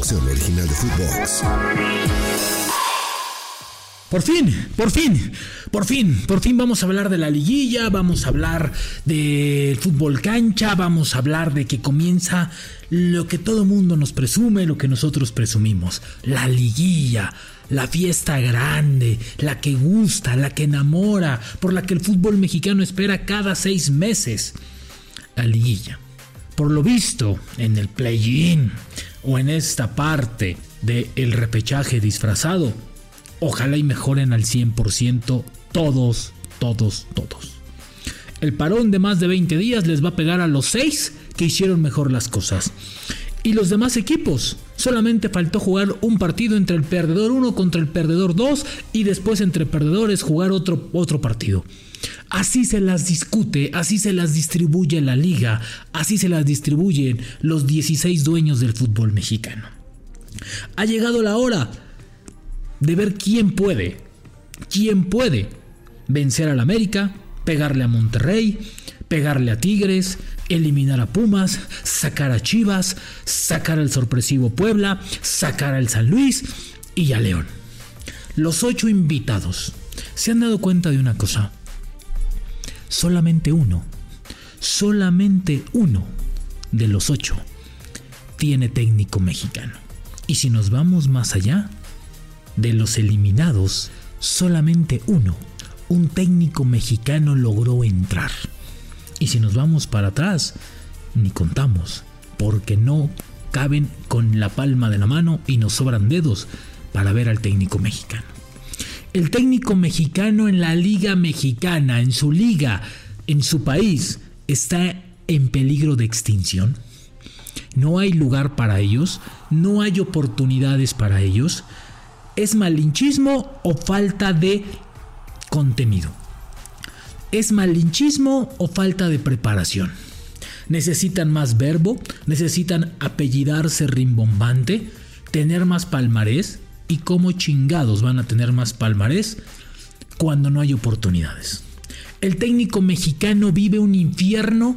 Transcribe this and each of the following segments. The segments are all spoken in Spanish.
Original de. Por fin, por fin, por fin, por fin vamos a hablar de la liguilla, vamos a hablar del fútbol cancha, vamos a hablar de que comienza lo que todo mundo nos presume, lo que nosotros presumimos, la liguilla, la fiesta grande, la que gusta, la que enamora, por la que el fútbol mexicano espera cada seis meses, la liguilla. Por lo visto, en el play-in o en esta parte del repechaje disfrazado, ojalá y mejoren al 100% todos, todos, todos. El parón de más de 20 días les va a pegar a los 6 que hicieron mejor las cosas. Y los demás equipos, solamente faltó jugar un partido entre el perdedor 1 contra el perdedor 2 y después entre perdedores jugar otro, otro partido. Así se las discute, así se las distribuye la liga, así se las distribuyen los 16 dueños del fútbol mexicano. Ha llegado la hora de ver quién puede, quién puede vencer al América, pegarle a Monterrey, pegarle a Tigres, eliminar a Pumas, sacar a Chivas, sacar al sorpresivo Puebla, sacar al San Luis y a León. Los ocho invitados se han dado cuenta de una cosa. Solamente uno, solamente uno de los ocho tiene técnico mexicano. Y si nos vamos más allá, de los eliminados, solamente uno, un técnico mexicano logró entrar. Y si nos vamos para atrás, ni contamos, porque no caben con la palma de la mano y nos sobran dedos para ver al técnico mexicano. El técnico mexicano en la liga mexicana, en su liga, en su país, está en peligro de extinción. No hay lugar para ellos, no hay oportunidades para ellos. ¿Es malinchismo o falta de contenido? ¿Es malinchismo o falta de preparación? ¿Necesitan más verbo? ¿Necesitan apellidarse rimbombante? ¿Tener más palmarés? ¿Y cómo chingados van a tener más palmarés cuando no hay oportunidades? El técnico mexicano vive un infierno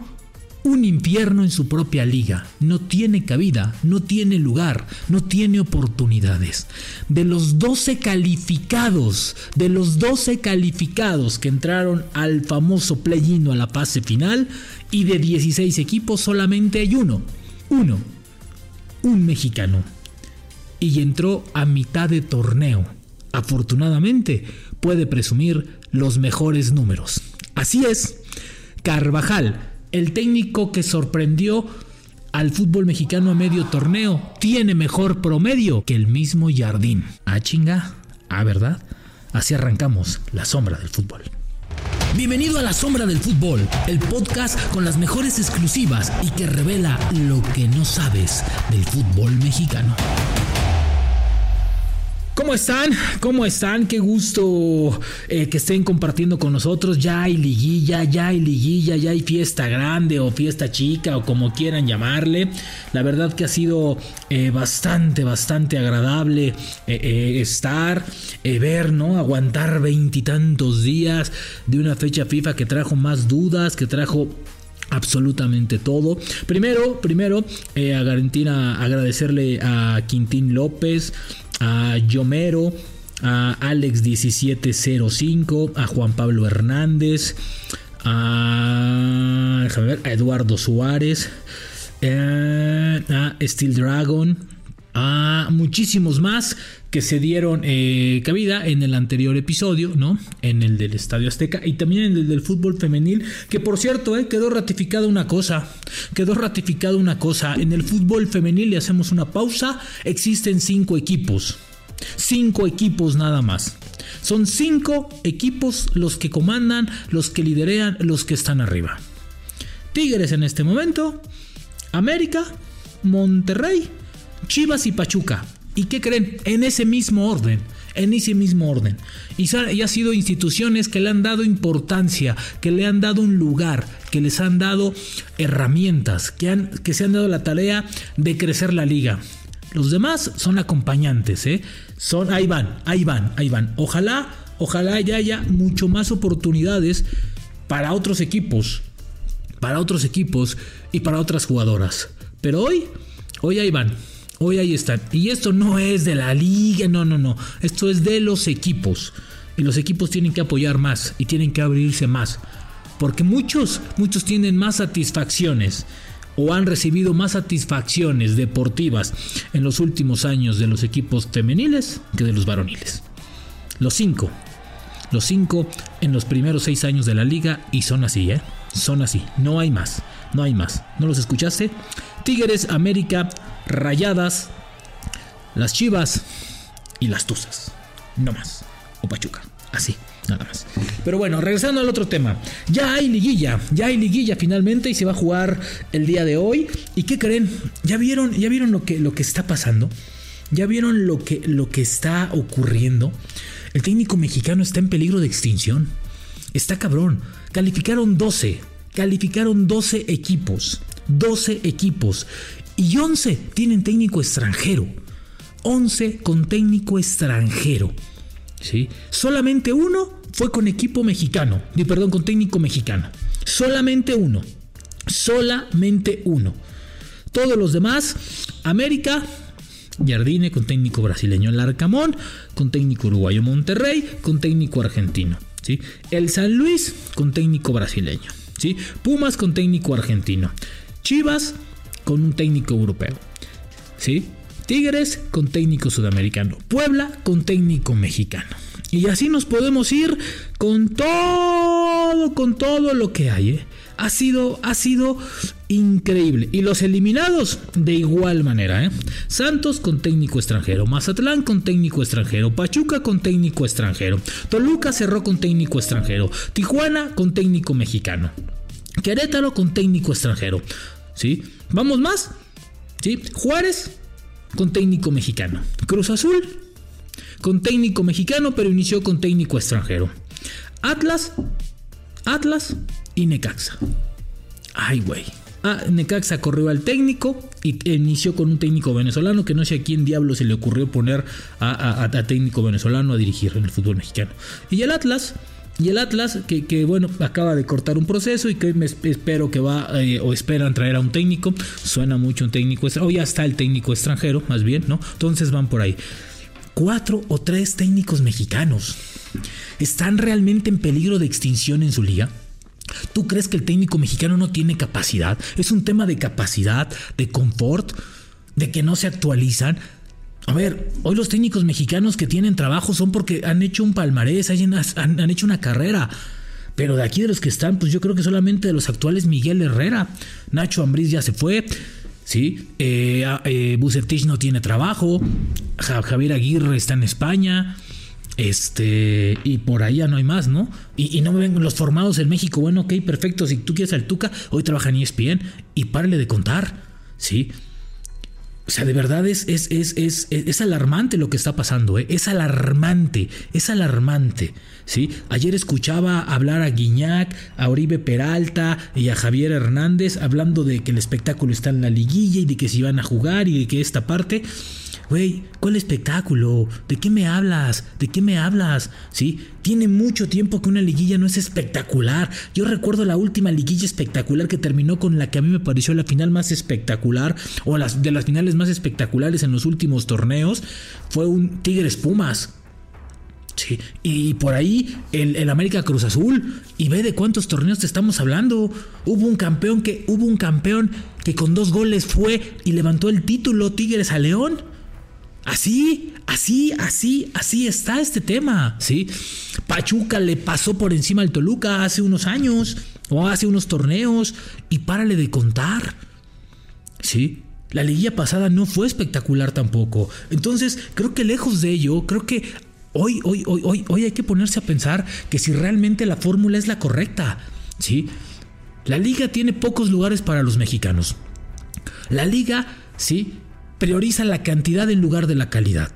un infierno en su propia liga. No tiene cabida, no tiene lugar, no tiene oportunidades. De los 12 calificados, de los 12 calificados que entraron al famoso play-in a la fase final, y de 16 equipos solamente hay uno. Uno. Un mexicano. Y entró a mitad de torneo. Afortunadamente puede presumir los mejores números. Así es. Carvajal, el técnico que sorprendió al fútbol mexicano a medio torneo tiene mejor promedio que el mismo Jardín. Ah, chinga. Ah, ¿verdad? Así arrancamos la sombra del fútbol. Bienvenido a La Sombra del Fútbol, el podcast con las mejores exclusivas y que revela lo que no sabes del fútbol mexicano. ¿Cómo están? ¿Cómo están? Qué gusto eh, que estén compartiendo con nosotros. Ya hay liguilla, ya hay liguilla, ya hay fiesta grande o fiesta chica o como quieran llamarle. La verdad que ha sido eh, bastante, bastante agradable eh, estar, ver, ¿no? Aguantar veintitantos días de una fecha FIFA que trajo más dudas, que trajo absolutamente todo. Primero, primero, a Garantina agradecerle a Quintín López, a Yomero, a Alex1705, a Juan Pablo Hernández, a, Eduardo Suárez, eh, a Steel Dragon, a muchísimos más que se dieron eh, cabida en el anterior episodio, ¿no? En el del Estadio Azteca y también en el del fútbol femenil, que por cierto, eh, quedó ratificada una cosa, quedó ratificada una cosa, en el fútbol femenil le hacemos una pausa, existen cinco equipos, cinco equipos nada más. Son cinco equipos los que comandan, los que liderean, los que están arriba. Tigres en este momento, América, Monterrey, Chivas y Pachuca. ¿Y qué creen? En ese mismo orden. En ese mismo orden. Y, ha sido instituciones que le han dado importancia, que le han dado un lugar, que les han dado herramientas, que, han, que se han dado la tarea de crecer la liga. Los demás son acompañantes, ¿eh? Son, ahí van, ahí van, ahí van. Ojalá, ojalá ya haya mucho más oportunidades para otros equipos, para otros equipos y para otras jugadoras. Pero hoy, hoy ahí van, hoy ahí están. Y esto no es de la liga, no, no, no. Esto es de los equipos. Y los equipos tienen que apoyar más y tienen que abrirse más. Porque muchos, muchos tienen más satisfacciones o han recibido más satisfacciones deportivas en los últimos años de los equipos femeniles que de los varoniles. Los cinco. Los cinco en los primeros seis años de la liga y son así, ¿eh? Son así. No hay más. No hay más. ¿No los escuchaste? Tigres, América, Rayadas, las Chivas y las Tuzas. No más. O Pachuca. Así. Nada más. Pero bueno, regresando al otro tema. Ya hay liguilla, ya hay liguilla finalmente y se va a jugar el día de hoy. ¿Y qué creen? ¿Ya vieron, ya vieron lo, que, lo que está pasando? ¿Ya vieron lo que, lo que está ocurriendo? El técnico mexicano está en peligro de extinción. Está cabrón. Calificaron 12. Calificaron 12 equipos. 12 equipos. Y 11 tienen técnico extranjero. 11 con técnico extranjero. ¿Sí? Solamente uno fue con equipo mexicano, perdón, con técnico mexicano. Solamente uno. Solamente uno. Todos los demás, América, Jardine con técnico brasileño Larcamón, con técnico uruguayo Monterrey, con técnico argentino. ¿sí? El San Luis con técnico brasileño. ¿Sí? Pumas con técnico argentino. Chivas con un técnico europeo. ¿sí? Tigres con técnico sudamericano. Puebla con técnico mexicano. Y así nos podemos ir con todo, con todo lo que hay. ¿eh? Ha, sido, ha sido increíble. Y los eliminados de igual manera. ¿eh? Santos con técnico extranjero. Mazatlán con técnico extranjero. Pachuca con técnico extranjero. Toluca cerró con técnico extranjero. Tijuana con técnico mexicano. Querétaro con técnico extranjero. ¿Sí? ¿Vamos más? ¿Sí? Juárez con técnico mexicano. Cruz Azul con técnico mexicano, pero inició con técnico extranjero. Atlas, Atlas y Necaxa. Ay, güey. Ah, Necaxa corrió al técnico y inició con un técnico venezolano que no sé a quién diablo se le ocurrió poner a, técnico venezolano a dirigir en el fútbol mexicano. Y el Atlas, y el Atlas, que, bueno, acaba de cortar un proceso y que me espero que va eh, o esperan traer a un técnico. Suena mucho un técnico extranjero, o ya está el técnico extranjero, más bien, ¿no? Entonces van por ahí cuatro o tres técnicos mexicanos. ¿Están realmente en peligro de extinción en su liga? ¿Tú crees que el técnico mexicano no tiene capacidad? ¿Es un tema de capacidad, de confort, de que no se actualizan? A ver, hoy los técnicos mexicanos que tienen trabajo son porque han hecho un palmarés, han, han hecho una carrera. Pero de aquí de los que están, pues yo creo que solamente de los actuales Miguel Herrera. Nacho Ambriz ya se fue. ¿sí? Eh, eh no tiene trabajo, Javier Aguirre está en España, este, y por ahí ya no hay más, ¿no? Y, no me ven los formados en México, bueno, ok, perfecto, si tú quieres al Tuca, hoy trabaja en ESPN y párale de contar, ¿sí? O sea, de verdad es, es, es, es, es alarmante lo que está pasando, ¿eh? es alarmante, es alarmante. ¿sí? Ayer escuchaba hablar a Guiñac, a Oribe Peralta y a Javier Hernández hablando de que el espectáculo está en la liguilla y de que se iban a jugar y de que esta parte. Güey, ¿cuál espectáculo? ¿De qué me hablas? ¿De qué me hablas? ¿Sí? Tiene mucho tiempo que una liguilla no es espectacular. Yo recuerdo la última liguilla espectacular que terminó con la que a mí me pareció la final más espectacular, o las de las finales más espectaculares en los últimos torneos, fue un Tigres Pumas. Sí, y por ahí el, el, América Cruz Azul. Y ve de cuántos torneos te estamos hablando. Hubo un campeón que, hubo un campeón que con dos goles fue y levantó el título Tigres a León. Así, así, así, así está este tema, ¿sí? Pachuca le pasó por encima al Toluca hace unos años o hace unos torneos y párale de contar, ¿sí? La liguilla pasada no fue espectacular tampoco. Entonces, creo que lejos de ello, creo que hoy, hoy, hoy, hoy, hoy hay que ponerse a pensar que si realmente la fórmula es la correcta, ¿sí? La liga tiene pocos lugares para los mexicanos. La liga, ¿sí? Prioriza la cantidad en lugar de la calidad.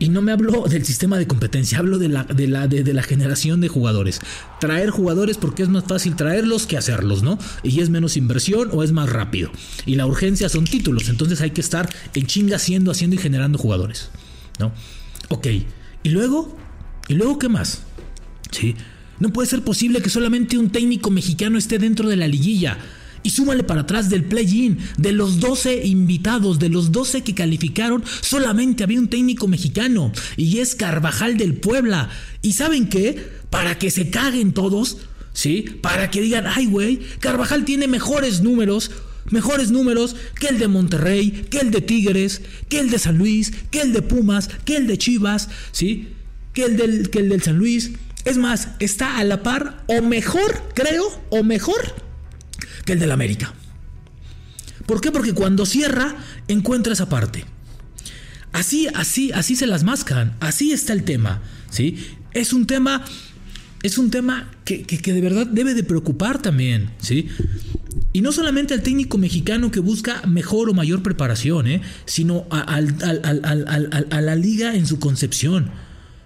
Y no me hablo del sistema de competencia, hablo de la, de, la, de, la generación de jugadores. Traer jugadores porque es más fácil traerlos que hacerlos, ¿no? Y es menos inversión o es más rápido. Y la urgencia son títulos, entonces hay que estar en chinga haciendo, haciendo y generando jugadores, ¿no? Ok, y luego, ¿y luego qué más? Sí, no puede ser posible que solamente un técnico mexicano esté dentro de la liguilla. Y súmale para atrás del play-in, de los 12 invitados, de los 12 que calificaron, solamente había un técnico mexicano, y es Carvajal del Puebla. ¿Y saben qué? Para que se caguen todos, ¿sí? Para que digan, ay güey, Carvajal tiene mejores números, mejores números que el de Monterrey, que el de Tigres, que el de San Luis, que el de Pumas, que el de Chivas, ¿sí? Que el del, que el del San Luis. Es más, está a la par, o mejor, creo, o mejor que el del América. ¿Por qué? Porque cuando cierra, encuentra esa parte. Así, así, así se las mascan. Así está el tema. ¿sí? Es un tema. Es un tema que, de verdad debe de preocupar también. ¿sí? Y no solamente al técnico mexicano que busca mejor o mayor preparación, ¿eh? sino a la liga en su concepción.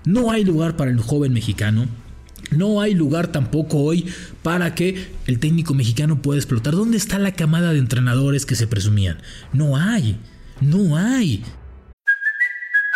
No hay lugar para el joven mexicano. No hay lugar tampoco hoy para que el técnico mexicano pueda explotar. ¿Dónde está la camada de entrenadores que se presumían? No hay, no hay.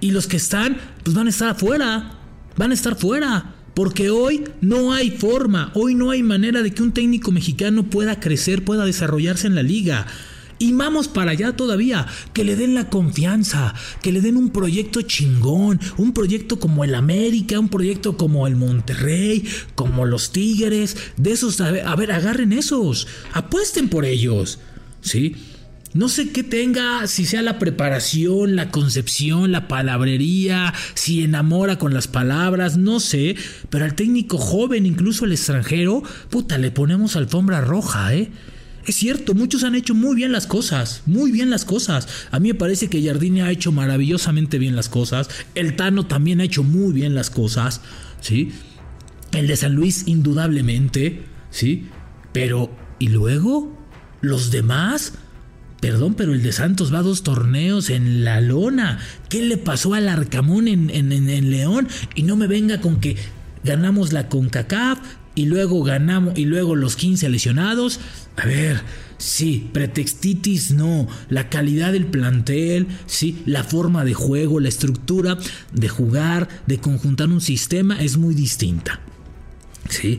Y los que están, pues van a estar afuera. Van a estar fuera. Porque hoy no hay forma, hoy no hay manera de que un técnico mexicano pueda crecer, pueda desarrollarse en la liga. Y vamos para allá todavía, que le den la confianza, que le den un proyecto chingón, un proyecto como el América, un proyecto como el Monterrey, como los Tigres, de esos, a ver, a ver agarren esos, apuesten por ellos, ¿sí? No sé qué tenga, si sea la preparación, la concepción, la palabrería, si enamora con las palabras, no sé, pero al técnico joven, incluso el extranjero, puta, le ponemos alfombra roja, ¿eh? Es cierto, muchos han hecho muy bien las cosas, muy bien las cosas. A mí me parece que Jardine ha hecho maravillosamente bien las cosas. El Tano también ha hecho muy bien las cosas, ¿sí? El de San Luis, indudablemente, ¿sí? Pero, ¿y luego? ¿Los demás? Perdón, pero el de Santos va a dos torneos en la lona. ¿Qué le pasó al Arcamón en, León? Y no me venga con que ganamos la CONCACAF, y luego ganamos y luego los 15 lesionados. A ver, sí, pretextitis no, la calidad del plantel, sí, la forma de juego, la estructura de jugar, de conjuntar un sistema es muy distinta. Sí.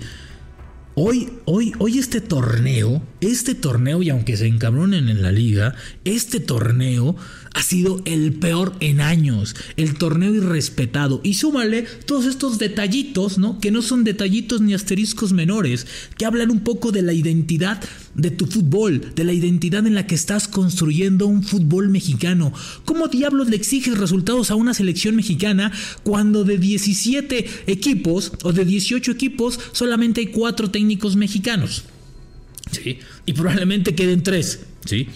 Hoy, hoy, hoy este torneo, este torneo, y aunque se encabronen en la liga, este torneo ha sido el peor en años, el torneo irrespetado. Y súmale todos estos detallitos, ¿no? Que no son detallitos ni asteriscos menores, que hablan un poco de la identidad de tu fútbol, de la identidad en la que estás construyendo un fútbol mexicano. ¿Cómo diablos le exiges resultados a una selección mexicana cuando de 17 equipos o de 18 equipos solamente hay 4 técnicos mexicanos? ¿Sí? Y probablemente queden 3, ¿sí?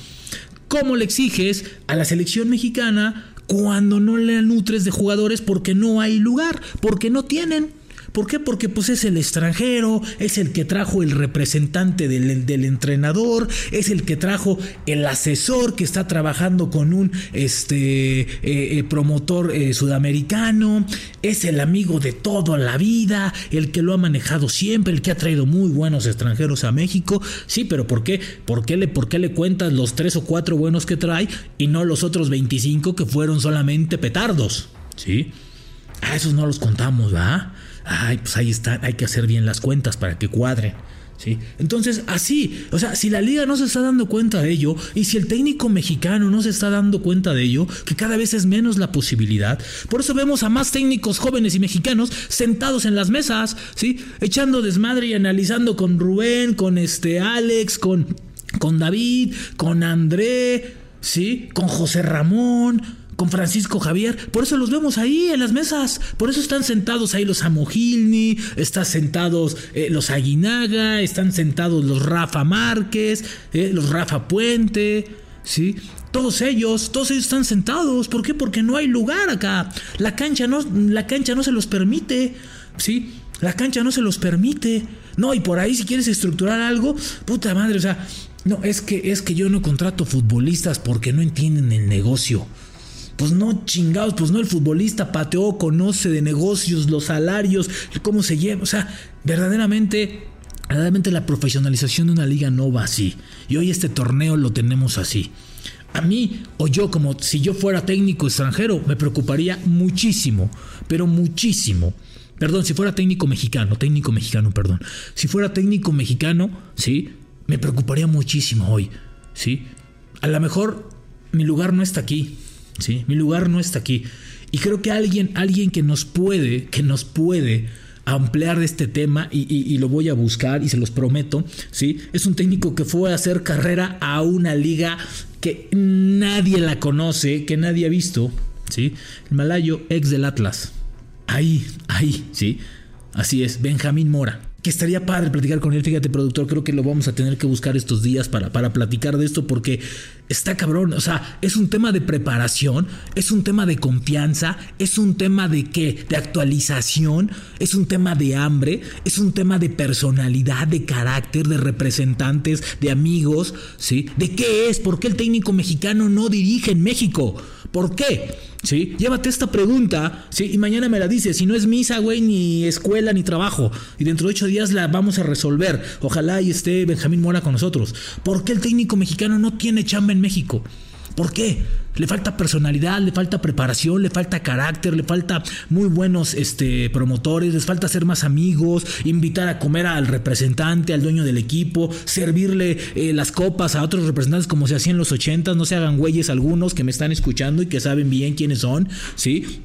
¿Cómo le exiges a la selección mexicana cuando no le nutres de jugadores porque no hay lugar, porque no tienen? ¿Por qué? Porque pues es el extranjero, es el que trajo el representante del, del entrenador, es el que trajo el asesor que está trabajando con un este, eh, eh, promotor eh, sudamericano, es el amigo de toda la vida, el que lo ha manejado siempre, el que ha traído muy buenos extranjeros a México. Sí, pero ¿por qué? ¿Por qué le, por qué le cuentas los tres o cuatro buenos que trae y no los otros 25 que fueron solamente petardos? ¿Sí? A esos no los contamos, ¿va? Ay, pues ahí está, hay que hacer bien las cuentas para que cuadren. ¿Sí? Entonces, así, o sea, si la liga no se está dando cuenta de ello y si el técnico mexicano no se está dando cuenta de ello, que cada vez es menos la posibilidad, por eso vemos a más técnicos jóvenes y mexicanos sentados en las mesas, ¿sí? Echando desmadre y analizando con Rubén, con este Alex, con, con David, con André, ¿sí? Con José Ramón, con Francisco Javier. Por eso los vemos ahí en las mesas. Por eso están sentados ahí los Amogilni, están sentados eh, los Aguinaga, están sentados los Rafa Márquez, eh, los Rafa Puente, ¿sí? Todos ellos, todos ellos están sentados. ¿Por qué? Porque no hay lugar acá. La cancha no, la cancha no se los permite, ¿sí? La cancha no se los permite. No, y por ahí si quieres estructurar algo, puta madre, o sea, no, es que es que yo no contrato futbolistas porque no entienden el negocio. Pues no chingados, pues no el futbolista pateó, conoce de negocios, los salarios, cómo se lleva. O sea, verdaderamente, verdaderamente la profesionalización de una liga no va así. Y hoy este torneo lo tenemos así. A mí, o yo como si yo fuera técnico extranjero, me preocuparía muchísimo, pero muchísimo. Perdón, si fuera técnico mexicano, técnico mexicano, perdón. Si fuera técnico mexicano, sí, me preocuparía muchísimo hoy, sí. A lo mejor mi lugar no está aquí, Mi lugar no está aquí. Y creo que alguien, alguien que nos puede, que nos puede ampliar este tema y, lo voy a buscar y se los prometo, ¿sí? Es un técnico que fue a hacer carrera a una liga que nadie la conoce, que nadie ha visto, ¿sí? El malayo ex del Atlas. Ahí, ahí, ¿sí? Así es, Benjamín Mora que estaría padre platicar con él. Fíjate, productor, creo que lo vamos a tener que buscar estos días para, para platicar de esto porque está cabrón. O sea, es un tema de preparación, es un tema de confianza, es un tema de qué? De actualización, es un tema de hambre, es un tema de personalidad, de carácter, de representantes, de amigos, ¿sí? ¿De qué es? ¿Por qué el técnico mexicano no dirige en México? ¿Por qué? ¿Sí? Llévate esta pregunta, ¿sí? Y mañana me la dices. Si no es misa, güey, ni escuela, ni trabajo. Y dentro de ocho días la vamos a resolver. Ojalá y esté Benjamín Mora con nosotros. ¿Por qué el técnico mexicano no tiene chamba en México? ¿Por qué? Le falta personalidad, le falta preparación, le falta carácter, le falta muy buenos este, promotores, les falta ser más amigos, invitar a comer al representante, al dueño del equipo, servirle eh, las copas a otros representantes como se hacía en los ochentas, no se hagan güeyes algunos que me están escuchando y que saben bien quiénes son, ¿sí?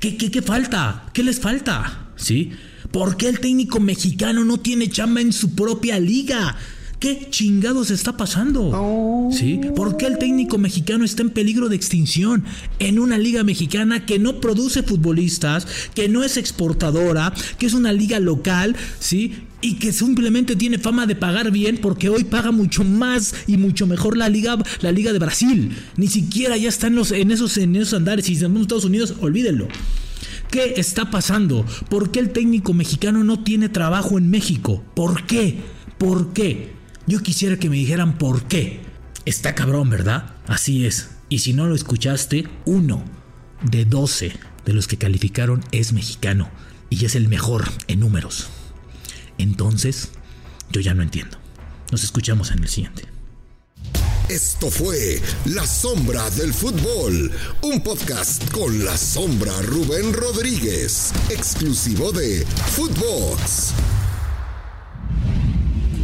¿Qué, qué, qué falta? ¿Qué les falta? ¿Sí? ¿Por qué el técnico mexicano no tiene chamba en su propia liga? ¿Qué chingados está pasando? Oh. ¿Sí? ¿Por qué el técnico mexicano está en peligro de extinción en una liga mexicana que no produce futbolistas, que no es exportadora, que es una liga local, ¿sí? y que simplemente tiene fama de pagar bien porque hoy paga mucho más y mucho mejor la liga la liga de Brasil ni siquiera ya está en, los, en esos en esos andares y si en Estados Unidos olvídenlo ¿Qué está pasando? ¿Por qué el técnico mexicano no tiene trabajo en México? ¿Por qué? ¿Por qué? Yo quisiera que me dijeran por qué. Está cabrón, ¿verdad? Así es. Y si no lo escuchaste, uno de 12 de los que calificaron es mexicano y es el mejor en números. Entonces, yo ya no entiendo. Nos escuchamos en el siguiente. Esto fue La Sombra del Fútbol, un podcast con la sombra Rubén Rodríguez, exclusivo de Footbox